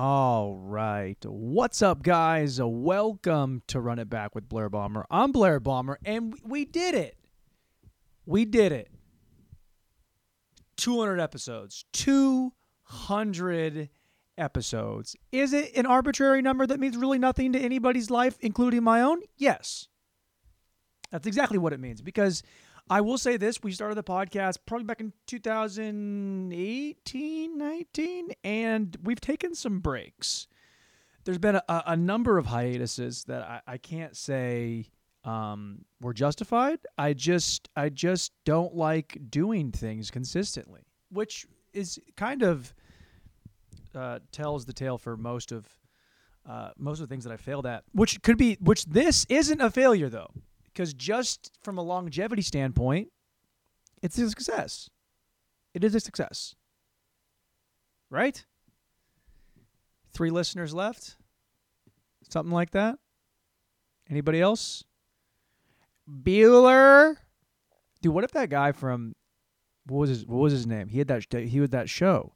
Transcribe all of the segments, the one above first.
All right. What's up, guys? Welcome to Run It Back with Blair Bomber. I'm Blair Bomber, and we did it. We did it. 200 episodes. 200 episodes. Is it an arbitrary number that means really nothing to anybody's life, including my own? Yes. That's exactly what it means because I will say this we started the podcast probably back in 2018, 19, and we've taken some breaks. There's been a, a number of hiatuses that I, I can't say um, were justified. I just I just don't like doing things consistently, which is kind of uh, tells the tale for most of uh, most of the things that I failed at. Which could be which this isn't a failure though, because just from a longevity standpoint, it's a success. It is a success, right? Three listeners left, something like that. Anybody else? Bueller. Dude, what if that guy from what was his what was his name? He had that he had that show.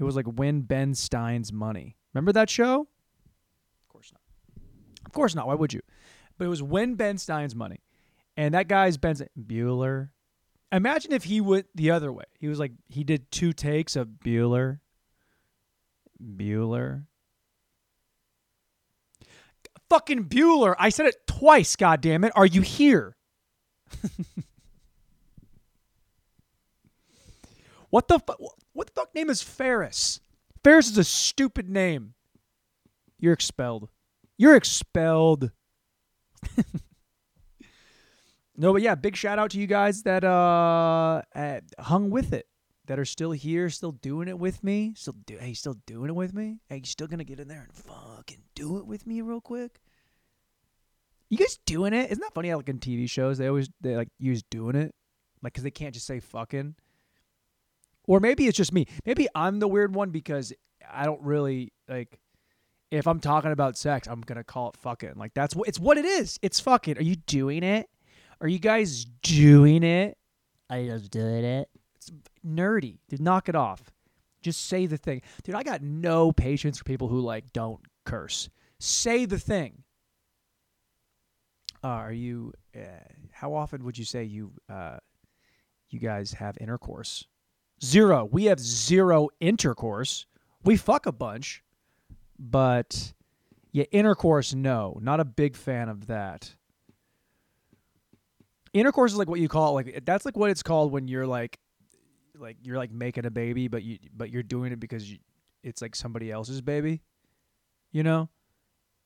It was like Win Ben Stein's Money. Remember that show? Of course not. Of course not. Why would you? But it was Win Ben Stein's Money, and that guy's Ben Bueller. Imagine if he went the other way. He was like he did two takes of Bueller. Bueller. Fucking Bueller. I said it twice, God damn it! Are you here? what the fu- what the fuck name is Ferris? Ferris is a stupid name. You're expelled. You're expelled. no, but yeah, big shout out to you guys that uh, hung with it, that are still here, still doing it with me. Still do hey, still doing it with me? Hey, you still gonna get in there and fucking do it with me real quick? You guys doing it? Isn't that funny? How like in TV shows, they always they like use doing it, like because they can't just say fucking. Or maybe it's just me. Maybe I'm the weird one because I don't really like. If I'm talking about sex, I'm gonna call it fucking. Like that's what it's what it is. It's fucking. Are you doing it? Are you guys doing it? Are you just doing it? It's nerdy. Dude, knock it off. Just say the thing. Dude, I got no patience for people who like don't curse. Say the thing. Uh, are you? Uh, how often would you say you uh, you guys have intercourse? Zero. We have zero intercourse. We fuck a bunch, but yeah, intercourse. No, not a big fan of that. Intercourse is like what you call it, like that's like what it's called when you're like like you're like making a baby, but you but you're doing it because you, it's like somebody else's baby. You know,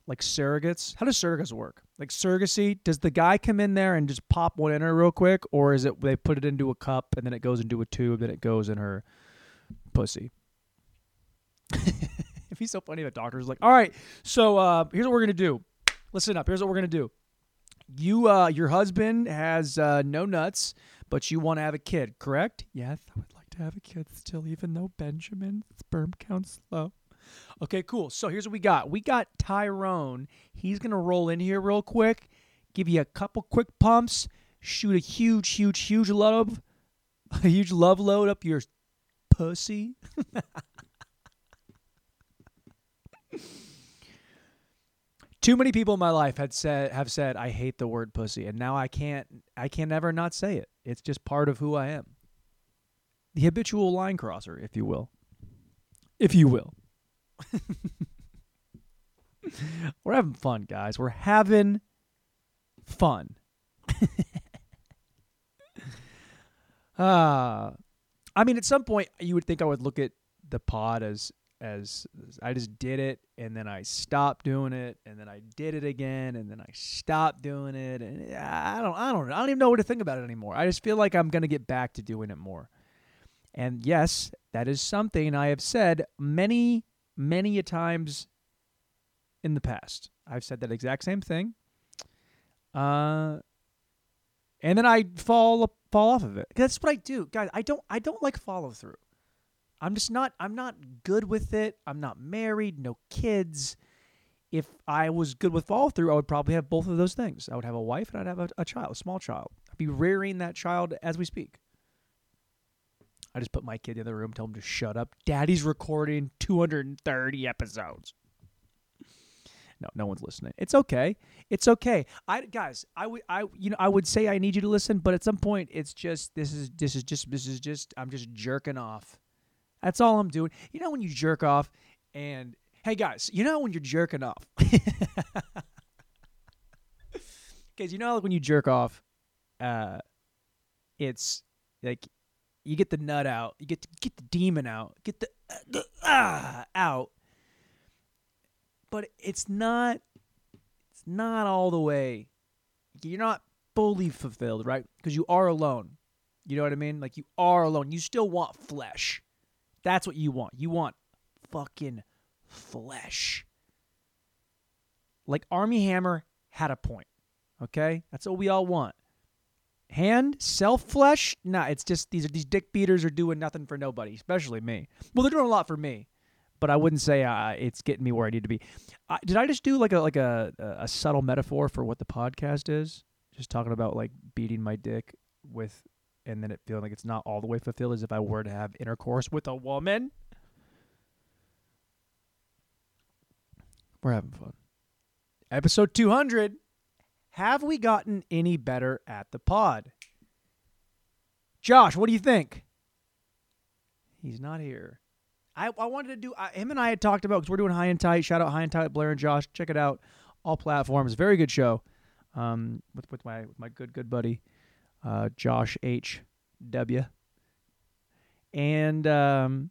like surrogates. How does surrogates work? Like surrogacy, does the guy come in there and just pop one in her real quick, or is it they put it into a cup and then it goes into a tube, then it goes in her pussy? Be so funny if doctor's like, "All right, so uh, here's what we're gonna do. Listen up. Here's what we're gonna do. You, uh, your husband has uh, no nuts, but you want to have a kid, correct? Yes, I would like to have a kid still, even though Benjamin's sperm count's low. Okay, cool. So here's what we got. We got Tyrone. He's gonna roll in here real quick, give you a couple quick pumps, shoot a huge, huge, huge love, a huge love load up your pussy. Too many people in my life had said have said I hate the word pussy, and now I can't I can never not say it. It's just part of who I am. The habitual line crosser, if you will. If you will. We're having fun, guys. We're having fun. uh I mean at some point you would think I would look at the pod as as I just did it and then I stopped doing it and then I did it again and then I stopped doing it and I don't I don't I don't even know what to think about it anymore. I just feel like I'm going to get back to doing it more. And yes, that is something I have said many many a times in the past. I've said that exact same thing. Uh and then I fall fall off of it. That's what I do. Guys, I don't I don't like follow through. I'm just not I'm not good with it. I'm not married, no kids. If I was good with follow through, I would probably have both of those things. I would have a wife and I'd have a, a child, a small child. I'd be rearing that child as we speak. I just put my kid in the room, tell him to shut up. Daddy's recording 230 episodes. No, no one's listening. It's okay. It's okay. I guys, I would I you know, I would say I need you to listen, but at some point it's just this is this is just this is just I'm just jerking off. That's all I'm doing. You know when you jerk off and hey guys, you know when you're jerking off. Cuz you know like when you jerk off uh it's like you get the nut out, you get to get the demon out, get the uh, ah out. But it's not it's not all the way. You're not fully fulfilled, right? Because you are alone. You know what I mean? Like you are alone. You still want flesh. That's what you want. You want fucking flesh. Like Armie Hammer had a point. Okay? That's what we all want. Hand, self flesh? Nah, it's just these these dick beaters are doing nothing for nobody, especially me. Well, they're doing a lot for me, but I wouldn't say uh, it's getting me where I need to be. Uh, did I just do like a like a a subtle metaphor for what the podcast is? Just talking about like beating my dick with, and then it feeling like it's not all the way fulfilled as if I were to have intercourse with a woman. We're having fun. Episode two hundred. Have we gotten any better at the pod? Josh, what do you think? He's not here. I, I wanted to do, uh, him and I had talked about, because we're doing High and Tight. Shout out High and Tight, Blair and Josh. Check it out. All platforms. Very good show um, with, with, my, with my good, good buddy, uh, Josh H. W. And um,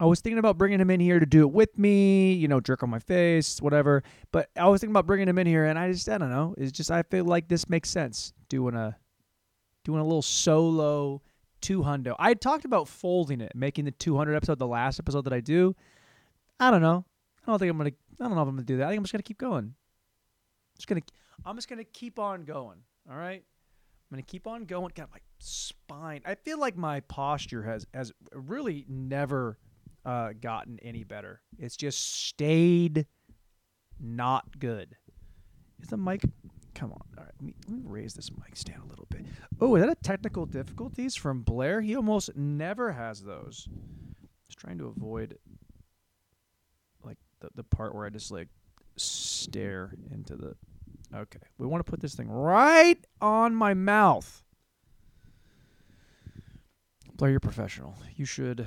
I was thinking about bringing him in here to do it with me, you know, jerk on my face, whatever. But I was thinking about bringing him in here, and I just, I don't know. It's just I feel like this makes sense doing a, doing a little solo two hundo. I talked about folding it, making the 200 episode the last episode that I do. I don't know. I don't think I'm gonna. I don't know if I'm gonna do that. I think I'm just gonna keep going. Just gonna. I'm just gonna keep on going. All right. I'm gonna keep on going. Got my spine. I feel like my posture has has really never uh, gotten any better. It's just stayed not good. Is the mic? Come on. All right, let me, let me raise this mic stand a little bit. Oh, is that a technical difficulties from Blair? He almost never has those. Just trying to avoid like the, the part where I just like stare into the. Okay, we want to put this thing right on my mouth. Blair, you're professional. You should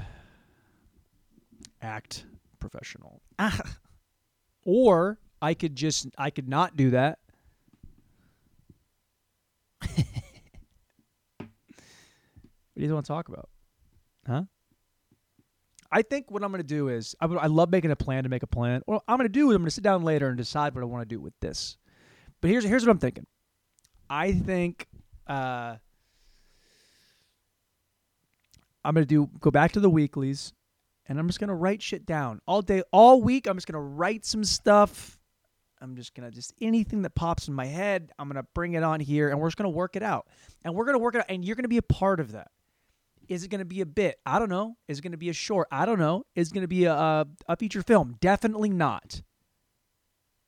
act professional. Ah. Or I could just I could not do that. what do you want to talk about? Huh? I think what I'm going to do is I, I love making a plan to make a plan. What I'm going to do is I'm going to sit down later and decide what I want to do with this. But here's here's what I'm thinking. I think uh, I'm to do go back to the weeklies and I'm just gonna write shit down all day, all week. I'm just gonna write some stuff. I'm just gonna just anything that pops in my head. I'm gonna bring it on here, and we're just gonna work it out. And we're gonna work it out, and you're gonna be a part of that. Is it gonna be a bit? I don't know. Is it gonna be a short? I don't know. Is it gonna be a a, a feature film? Definitely not.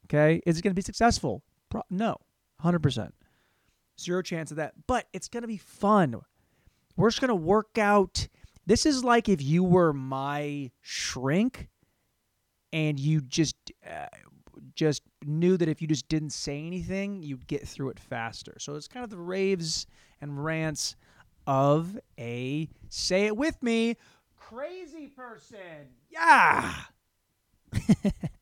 Okay. Is it gonna be successful? Pro- no, hundred percent. Zero chance of that. But it's gonna be fun. We're just gonna work out this is like if you were my shrink and you just uh, just knew that if you just didn't say anything, you'd get through it faster. So it's kind of the raves and rants of a say it with me crazy person. Yeah.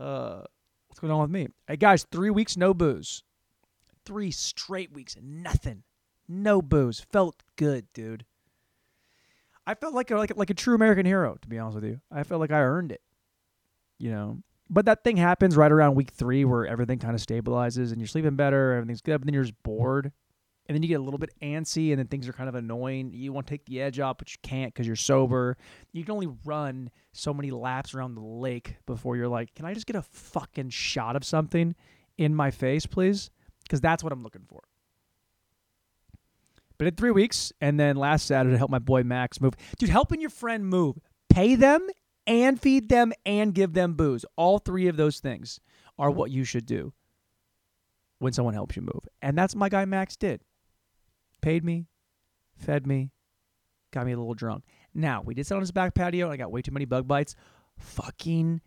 uh, what's going on with me? Hey guys, three weeks no booze. Three straight weeks, nothing. No booze. Felt good, dude. I felt like a, like like a true American hero, to be honest with you. I felt like I earned it. You know, but that thing happens right around week three where everything kind of stabilizes and you're sleeping better, everything's good, but then you're just bored. And then you get a little bit antsy and then things are kind of annoying. You want to take the edge off, but you can't because you're sober. You can only run so many laps around the lake before you're like, can I just get a fucking shot of something in my face, please? Because that's what I'm looking for. But in three weeks, and then last Saturday, to help my boy Max move. Dude, helping your friend move, pay them and feed them and give them booze. All three of those things are what you should do when someone helps you move. And that's what my guy Max did. Paid me, fed me, got me a little drunk. Now, we did sit on his back patio and I got way too many bug bites. Fucking,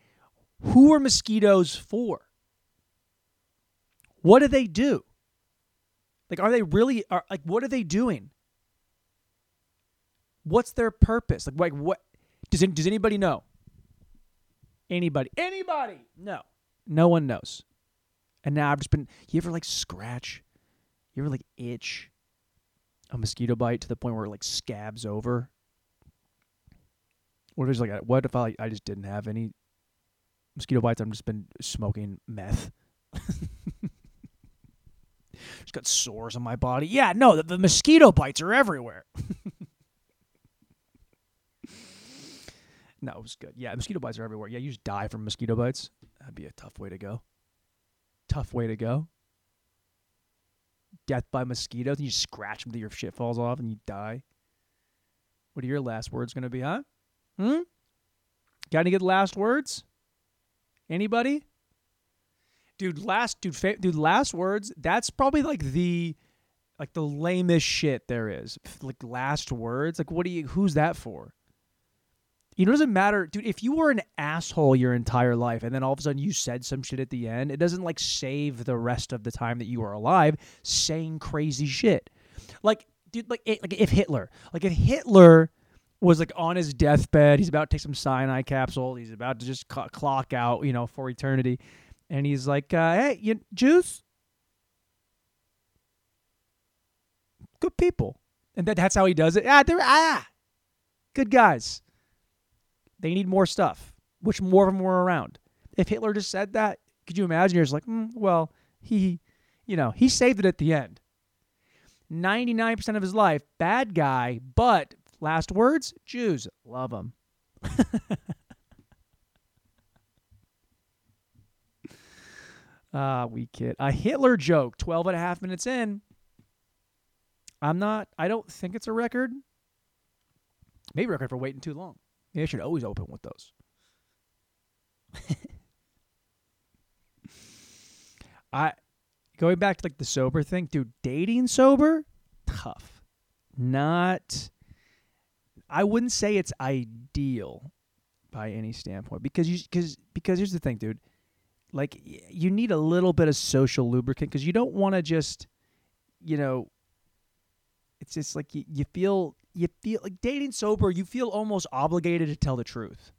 who are mosquitoes for? What do they do? Like, are they really, are, like, what are they doing? What's their purpose? Like, like what, does, does anybody know? Anybody? Anybody? No. No one knows. And now I've just been, you ever like scratch? You ever like itch a mosquito bite to the point where it like scabs over? What if it's like, what if I, I just didn't have any mosquito bites? I've just been smoking meth. just got sores on my body. Yeah, no, the, the mosquito bites are everywhere. no, it was good. Yeah, mosquito bites are everywhere. Yeah, you just die from mosquito bites. That'd be a tough way to go. Tough way to go. Death by mosquitoes, and you scratch them till your shit falls off and you die. What are your last words going to be, huh? Hmm? Got any good last words? Anybody? Dude, last dude, fa- dude, last words. That's probably like the, like the lamest shit there is. Like last words. Like what do you? Who's that for? You know, it doesn't matter, dude. If you were an asshole your entire life and then all of a sudden you said some shit at the end, it doesn't like save the rest of the time that you are alive saying crazy shit. Like, dude, like, it, like if Hitler, like if Hitler was like on his deathbed, he's about to take some cyanide capsule, he's about to just cl- clock out, you know, for eternity, and he's like, uh, "Hey, you Jews, good people," and that, that's how he does it. Ah, they're ah, good guys. They need more stuff. Which more of them were around? If Hitler just said that, could you imagine? You're just like, mm, well, he, you know, he saved it at the end. 99% of his life, bad guy, but last words, Jews, love him. Ah, we kid. A Hitler joke, 12 and a half minutes in. I'm not, I don't think it's a record. Maybe record for waiting too long. I should always open with those. I going back to like the sober thing, dude, dating sober, tough. Not I wouldn't say it's ideal by any standpoint because you cuz because here's the thing, dude. Like you need a little bit of social lubricant cuz you don't want to just you know it's just like you, you feel you feel like dating sober you feel almost obligated to tell the truth.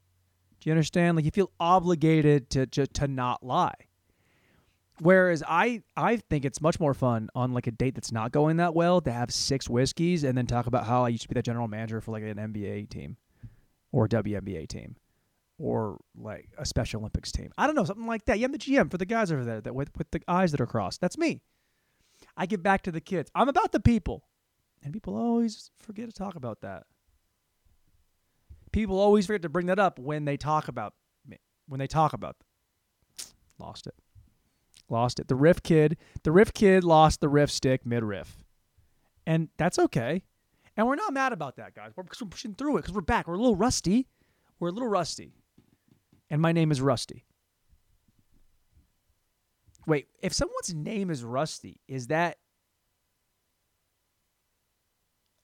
Do you understand? Like you feel obligated to to, to not lie. Whereas i i think it's much more fun on like a date that's not going that well to have six whiskeys and then talk about how i used to be the general manager for like an nba team or WNBA team or like a special olympics team. I don't know something like that. Yeah i'm the gm for the guys over there that with, with the eyes that are crossed. That's me. I give back to the kids. I'm about the people and people always forget to talk about that. People always forget to bring that up when they talk about me. When they talk about them. lost it. Lost it. The riff kid, the riff kid lost the riff stick mid riff. And that's okay. And we're not mad about that, guys. We're, we're pushing through it because we're back. We're a little rusty. We're a little rusty. And my name is Rusty. Wait, if someone's name is Rusty, is that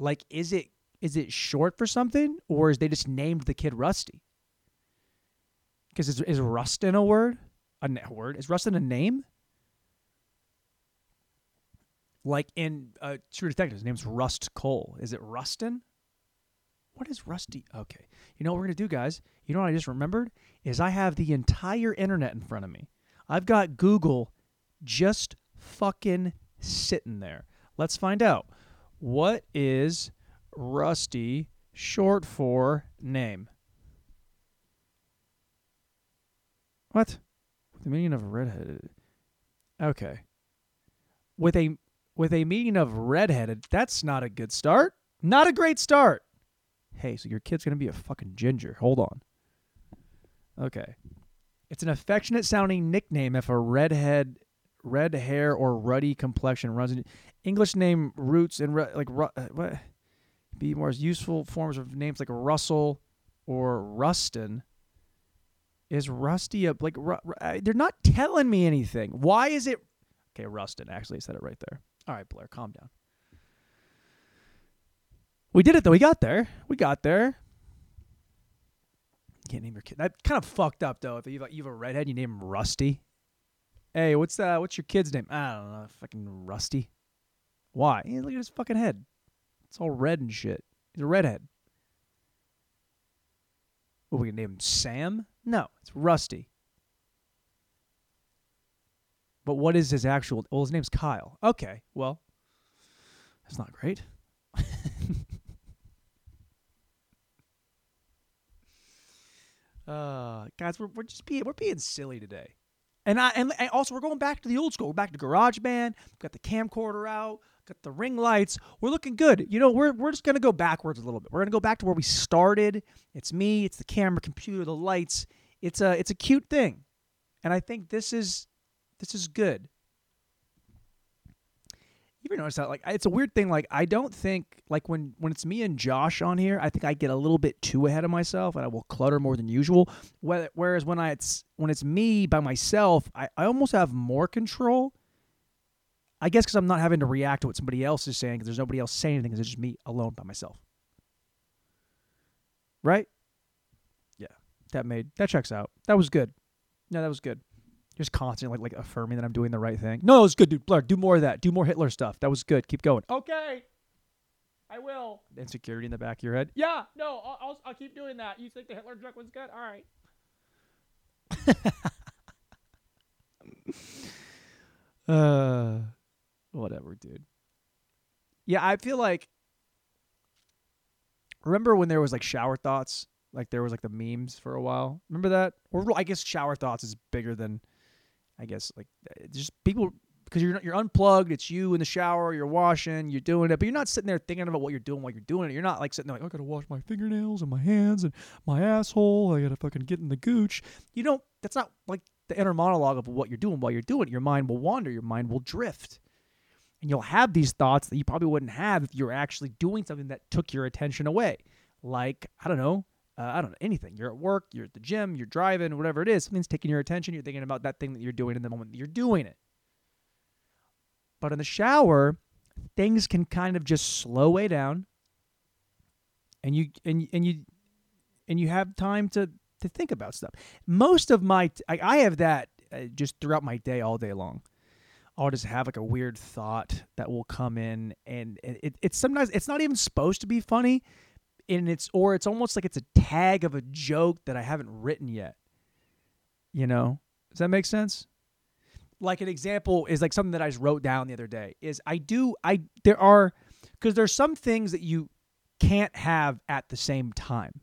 like is it is it short for something or is they just named the kid Rusty? Because is, is Rustin a word? A word? Is Rustin a name? Like in uh, True Detective, his name's Rust Cohle. Is it Rustin? What is Rusty? Okay. You know what we're going to do, guys? You know what I just remembered? Is I have the entire internet in front of me. I've got Google just fucking sitting there. Let's find out. What is Rusty short for name? What? With the meaning of redheaded. Okay. With a with a meaning of redheaded, that's not a good start. Not a great start. Hey, so your kid's gonna be a fucking ginger. Hold on. Okay. It's an affectionate sounding nickname if a redhead red hair or ruddy complexion runs in English name roots and like uh, what be more useful forms of names like Russell or Rustin. Is Rusty a like they're not telling me anything. Why is it Okay, Rustin actually said it right there. All right, Blair, calm down. We did it though. We got there. We got there. You can't name your kid. That kind of fucked up though. If you have a redhead, you name him Rusty. Hey, what's uh, what's your kid's name? I don't know. Fucking Rusty. Why? Yeah, look at his fucking head. It's all red and shit. He's a redhead. What we gonna name him Sam? No, it's Rusty. But what is his actual? Well, his name's Kyle. Okay, well, that's not great. uh, guys, we're we're just being we're being silly today, and I and, and also we're going back to the old school. We're back to GarageBand. We've got the camcorder out. Got the ring lights. We're looking good. You know, we're we're just gonna go backwards a little bit. We're gonna go back to where we started. It's me. It's the camera, computer, the lights. It's a it's a cute thing, and I think this is this is good. You ever notice that? Like, it's a weird thing. Like, I don't think like when when it's me and Josh on here, I think I get a little bit too ahead of myself, and I will clutter more than usual. Whereas when I it's when it's me by myself, I, I almost have more control. I guess because I'm not having to react to what somebody else is saying because there's nobody else saying anything. Because it's just me alone by myself. Right? Yeah, that made that checks out. That was good. No, that was good. Just constantly like, like affirming that I'm doing the right thing. No, it was good, dude. Blair, do more of that. Do more Hitler stuff. That was good. Keep going. Okay, I will. Insecurity in the back of your head. Yeah, no, I'll, I'll, I'll keep doing that. You think the Hitler joke was good? All right. uh, whatever, dude. Yeah, I feel like. Remember when there was like shower thoughts? Like there was like the memes for a while. Remember that? Or I guess shower thoughts is bigger than I guess like uh, just people because you're you're unplugged. It's you in the shower. You're washing. You're doing it, but you're not sitting there thinking about what you're doing while you're doing it. You're not like sitting there like I gotta wash my fingernails and my hands and my asshole. I gotta fucking get in the gooch. You don't. That's not like the inner monologue of what you're doing while you're doing it. Your mind will wander. Your mind will drift, and you'll have these thoughts that you probably wouldn't have if you were actually doing something that took your attention away. Like I don't know, uh, I don't know, anything. You're at work, you're at the gym, you're driving, whatever it is, something's taking your attention. You're thinking about that thing that you're doing in the moment that you're doing it. But in the shower, things can kind of just slow way down, and you and and you and you have time to to think about stuff. Most of my I, I have that uh, just throughout my day, all day long. I'll just have like a weird thought that will come in, and it, it, it's sometimes it's not even supposed to be funny and it's or it's almost like it's a tag of a joke that I haven't written yet. You know? Does that make sense? Like an example is like something that I just wrote down the other day is I do I there are because there's some things that you can't have at the same time.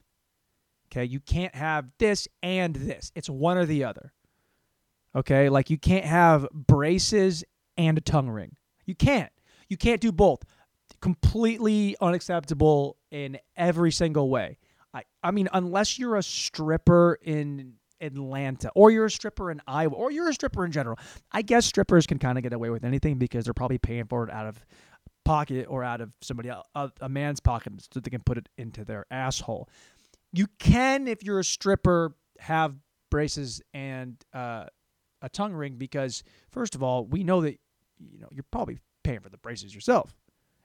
Okay? You can't have this and this. It's one or the other. Okay? Like you can't have braces and a tongue ring. You can't. You can't do both completely unacceptable in every single way. I, I mean, unless you're a stripper in Atlanta or you're a stripper in Iowa or you're a stripper in general, I guess strippers can kind of get away with anything because they're probably paying for it out of pocket or out of somebody else, a man's pocket so they can put it into their asshole. You can, if you're a stripper, have braces and uh, a tongue ring because, first of all, we know that you know you're probably paying for the braces yourself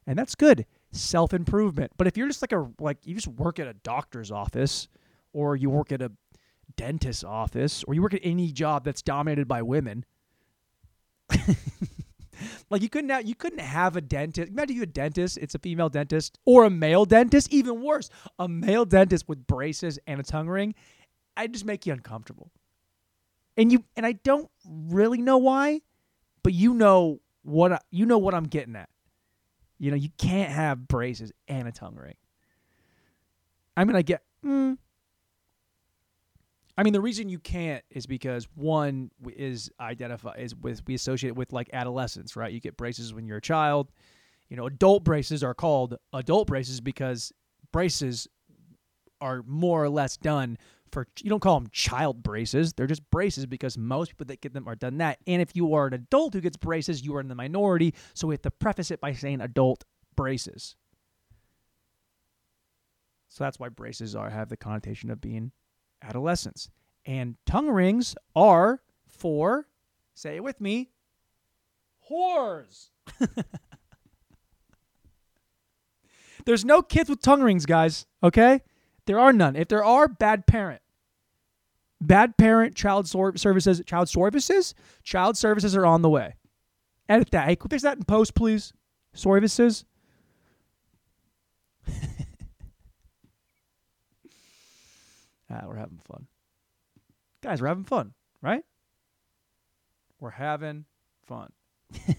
and that's good self improvement. But if you're just like a like you just work at a doctor's office or you work at a dentist's office or you work at any job that's dominated by women. like you couldn't have, you couldn't have a dentist. Imagine you a dentist, it's a female dentist or a male dentist, even worse, a male dentist with braces and a tongue ring. I just make you uncomfortable. And you and I don't really know why, but you know what I, you know what I'm getting at. You know, you can't have braces and a tongue ring. I mean, I get. Mm, I mean, the reason you can't is because one is identify is with we associate it with like adolescence, right? You get braces when you're a child. You know, adult braces are called adult braces because braces are more or less done for you don't call them child braces they're just braces because most people that get them are done that and if you are an adult who gets braces you are in the minority so we have to preface it by saying adult braces so that's why braces are have the connotation of being adolescents and tongue rings are for say it with me whores There's no kids with tongue rings, guys. Okay? There are none. If there are, bad parent. Bad parent, child sor- services, child services, child services are on the way. Edit that. Hey, fix that in post, please. Services. ah, we're having fun. Guys, we're having fun, right? We're having fun.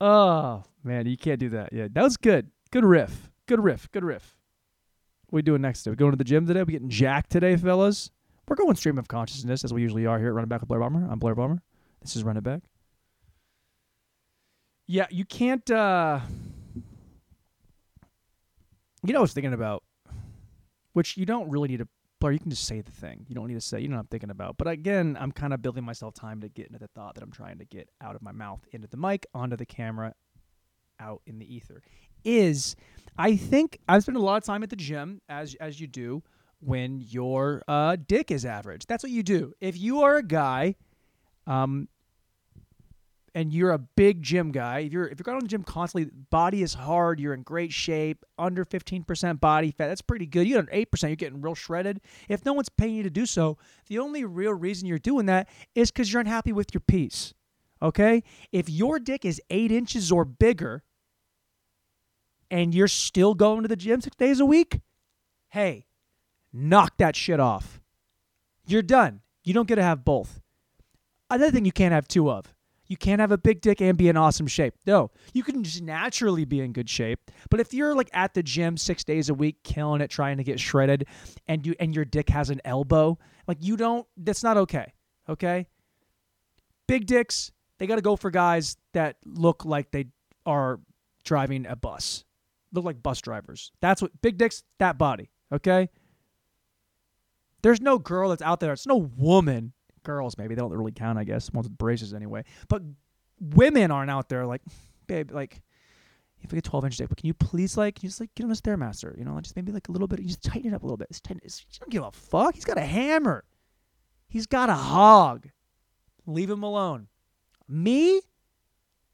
oh, man, you can't do that. Yeah, that was good. Good riff. Good riff. Good riff. We doing next? Are we going to the gym today? We getting jacked today, fellas? We're going stream of consciousness as we usually are here at Run It Back with Blair Bomber. I'm Blair Bomber. This is Run It Back. Yeah, you can't. uh You know, I was thinking about, which you don't really need to. Blair, you can just say the thing. You don't need to say. You know what I'm thinking about. But again, I'm kind of building myself time to get into the thought that I'm trying to get out of my mouth, into the mic, onto the camera, out in the ether. Is I think I've spent a lot of time at the gym, as as you do when your uh, dick is average. That's what you do. If you are a guy, um, and you're a big gym guy, if you're if you're going to the gym constantly, body is hard, you're in great shape, under 15% body fat, that's pretty good. You're under 8%, you're getting real shredded. If no one's paying you to do so, the only real reason you're doing that is because you're unhappy with your piece. Okay? If your dick is eight inches or bigger and you're still going to the gym six days a week, hey, knock that shit off. You're done. You don't get to have both. Another thing you can't have two of. You can't have a big dick and be in awesome shape. No, you can just naturally be in good shape. But if you're like at the gym six days a week, killing it, trying to get shredded, and you and your dick has an elbow, like you don't. That's not okay. Okay. Big dicks, they got to go for guys that look like they are driving a bus, look like bus drivers. That's what big dicks. That body. Okay. There's no girl that's out there. It's no woman girls maybe they don't really count i guess ones with braces anyway but women aren't out there like babe like if we get 12 inch dick but can you please like can you just like get him a stairmaster you know like just maybe like a little bit you just tighten it up a little bit just tighten you don't give a fuck he's got a hammer he's got a hog leave him alone me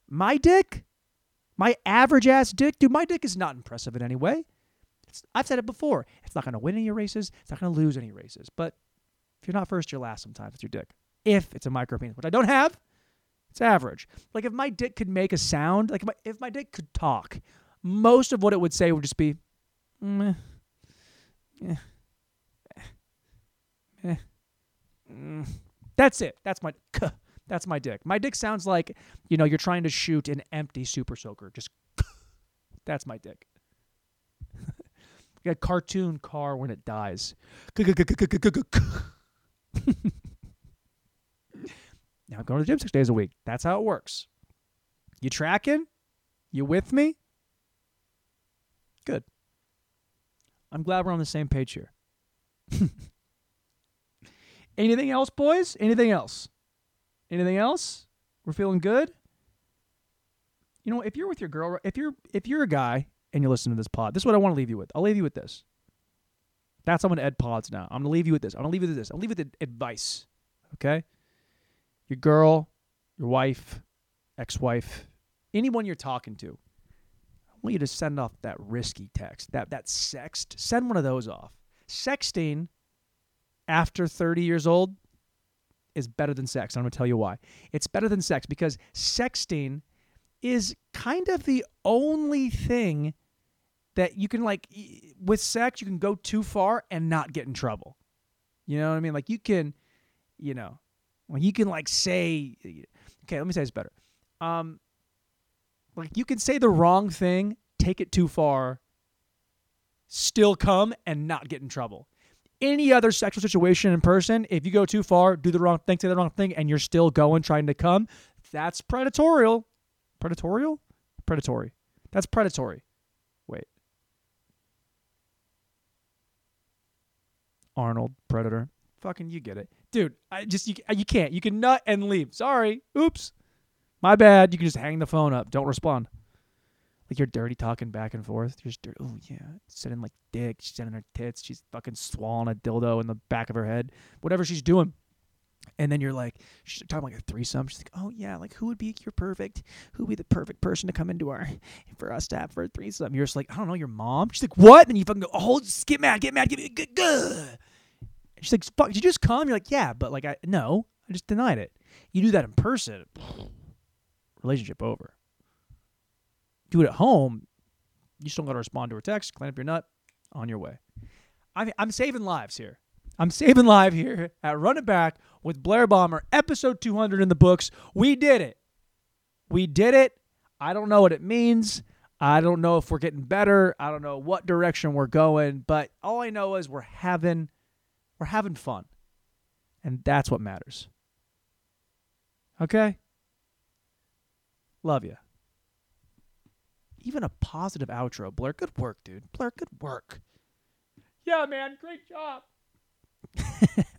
my dick my average ass dick dude my dick is not impressive in any way. It's, i've said it before. It's not going to win any races. It's not going to lose any races. But if you're not first, you're last sometimes with your dick. If it's a micro penis, which I don't have, it's average. Like if my dick could make a sound, like if my, if my dick could talk, most of what it would say would just be, meh, eh, eh, mm. that's it. That's my, that's my dick. My dick sounds like, you know, you're trying to shoot an empty super soaker. Just, that's my dick. a cartoon car when it dies. now I'm going to the gym six days a week. That's how it works. You tracking? You with me? Good. I'm glad we're on the same page here. Anything else, boys? Anything else? Anything else? We're feeling good? You know, if you're with your girl, if you're if you're a guy and you listen to this pod, this is what I want to leave you with. I'll leave you with this. That's how I'm gonna ed pods now. I'm gonna leave you with this. I'm gonna leave you with this. Gonna leave you with advice. Okay? Your girl, your wife, ex-wife, anyone you're talking to, I want you to send off that risky text, that that sext. Send one of those off. Sexting after 30 years old is better than sex. I'm going to tell you why. It's better than sex because sexting is kind of the only thing that you can like with sex you can go too far and not get in trouble. You know what I mean? Like you can, you know, well, you can like say, okay, let me say this better. Um, like you can say the wrong thing, take it too far, still come and not get in trouble. Any other sexual situation in person, if you go too far, do the wrong thing, say the wrong thing, and you're still going trying to come, that's predatorial. Predatorial? Predatory. That's predatory. Wait. Arnold, Predator. Fucking, you get it, dude. I just you, you can't. You can nut and leave. Sorry. Oops. My bad. You can just hang the phone up. Don't respond. Like you're dirty talking back and forth. You're just dirty. Oh yeah, sending like dick. She's sending her tits. She's fucking swallowing a dildo in the back of her head. Whatever she's doing. And then you're like, she's talking like a threesome. She's like, oh yeah, like who would be your perfect, who would be the perfect person to come into our, for us to have for a threesome? You're just like, I don't know, your mom. She's like, what? And then you fucking go, oh, just get mad, get mad, get mad, get good. She's like, fuck, did you just come? You're like, yeah, but like I no, I just denied it. You do that in person, relationship over. Do it at home, you still got to respond to her text, clean up your nut, on your way. I'm I'm saving lives here. I'm saving live here at Run It Back with Blair Bomber, episode 200 in the books. We did it. We did it. I don't know what it means. I don't know if we're getting better. I don't know what direction we're going, but all I know is we're having we're having fun. And that's what matters. Okay? Love you. Even a positive outro. Blair, good work, dude. Blair, good work. Yeah, man, great job.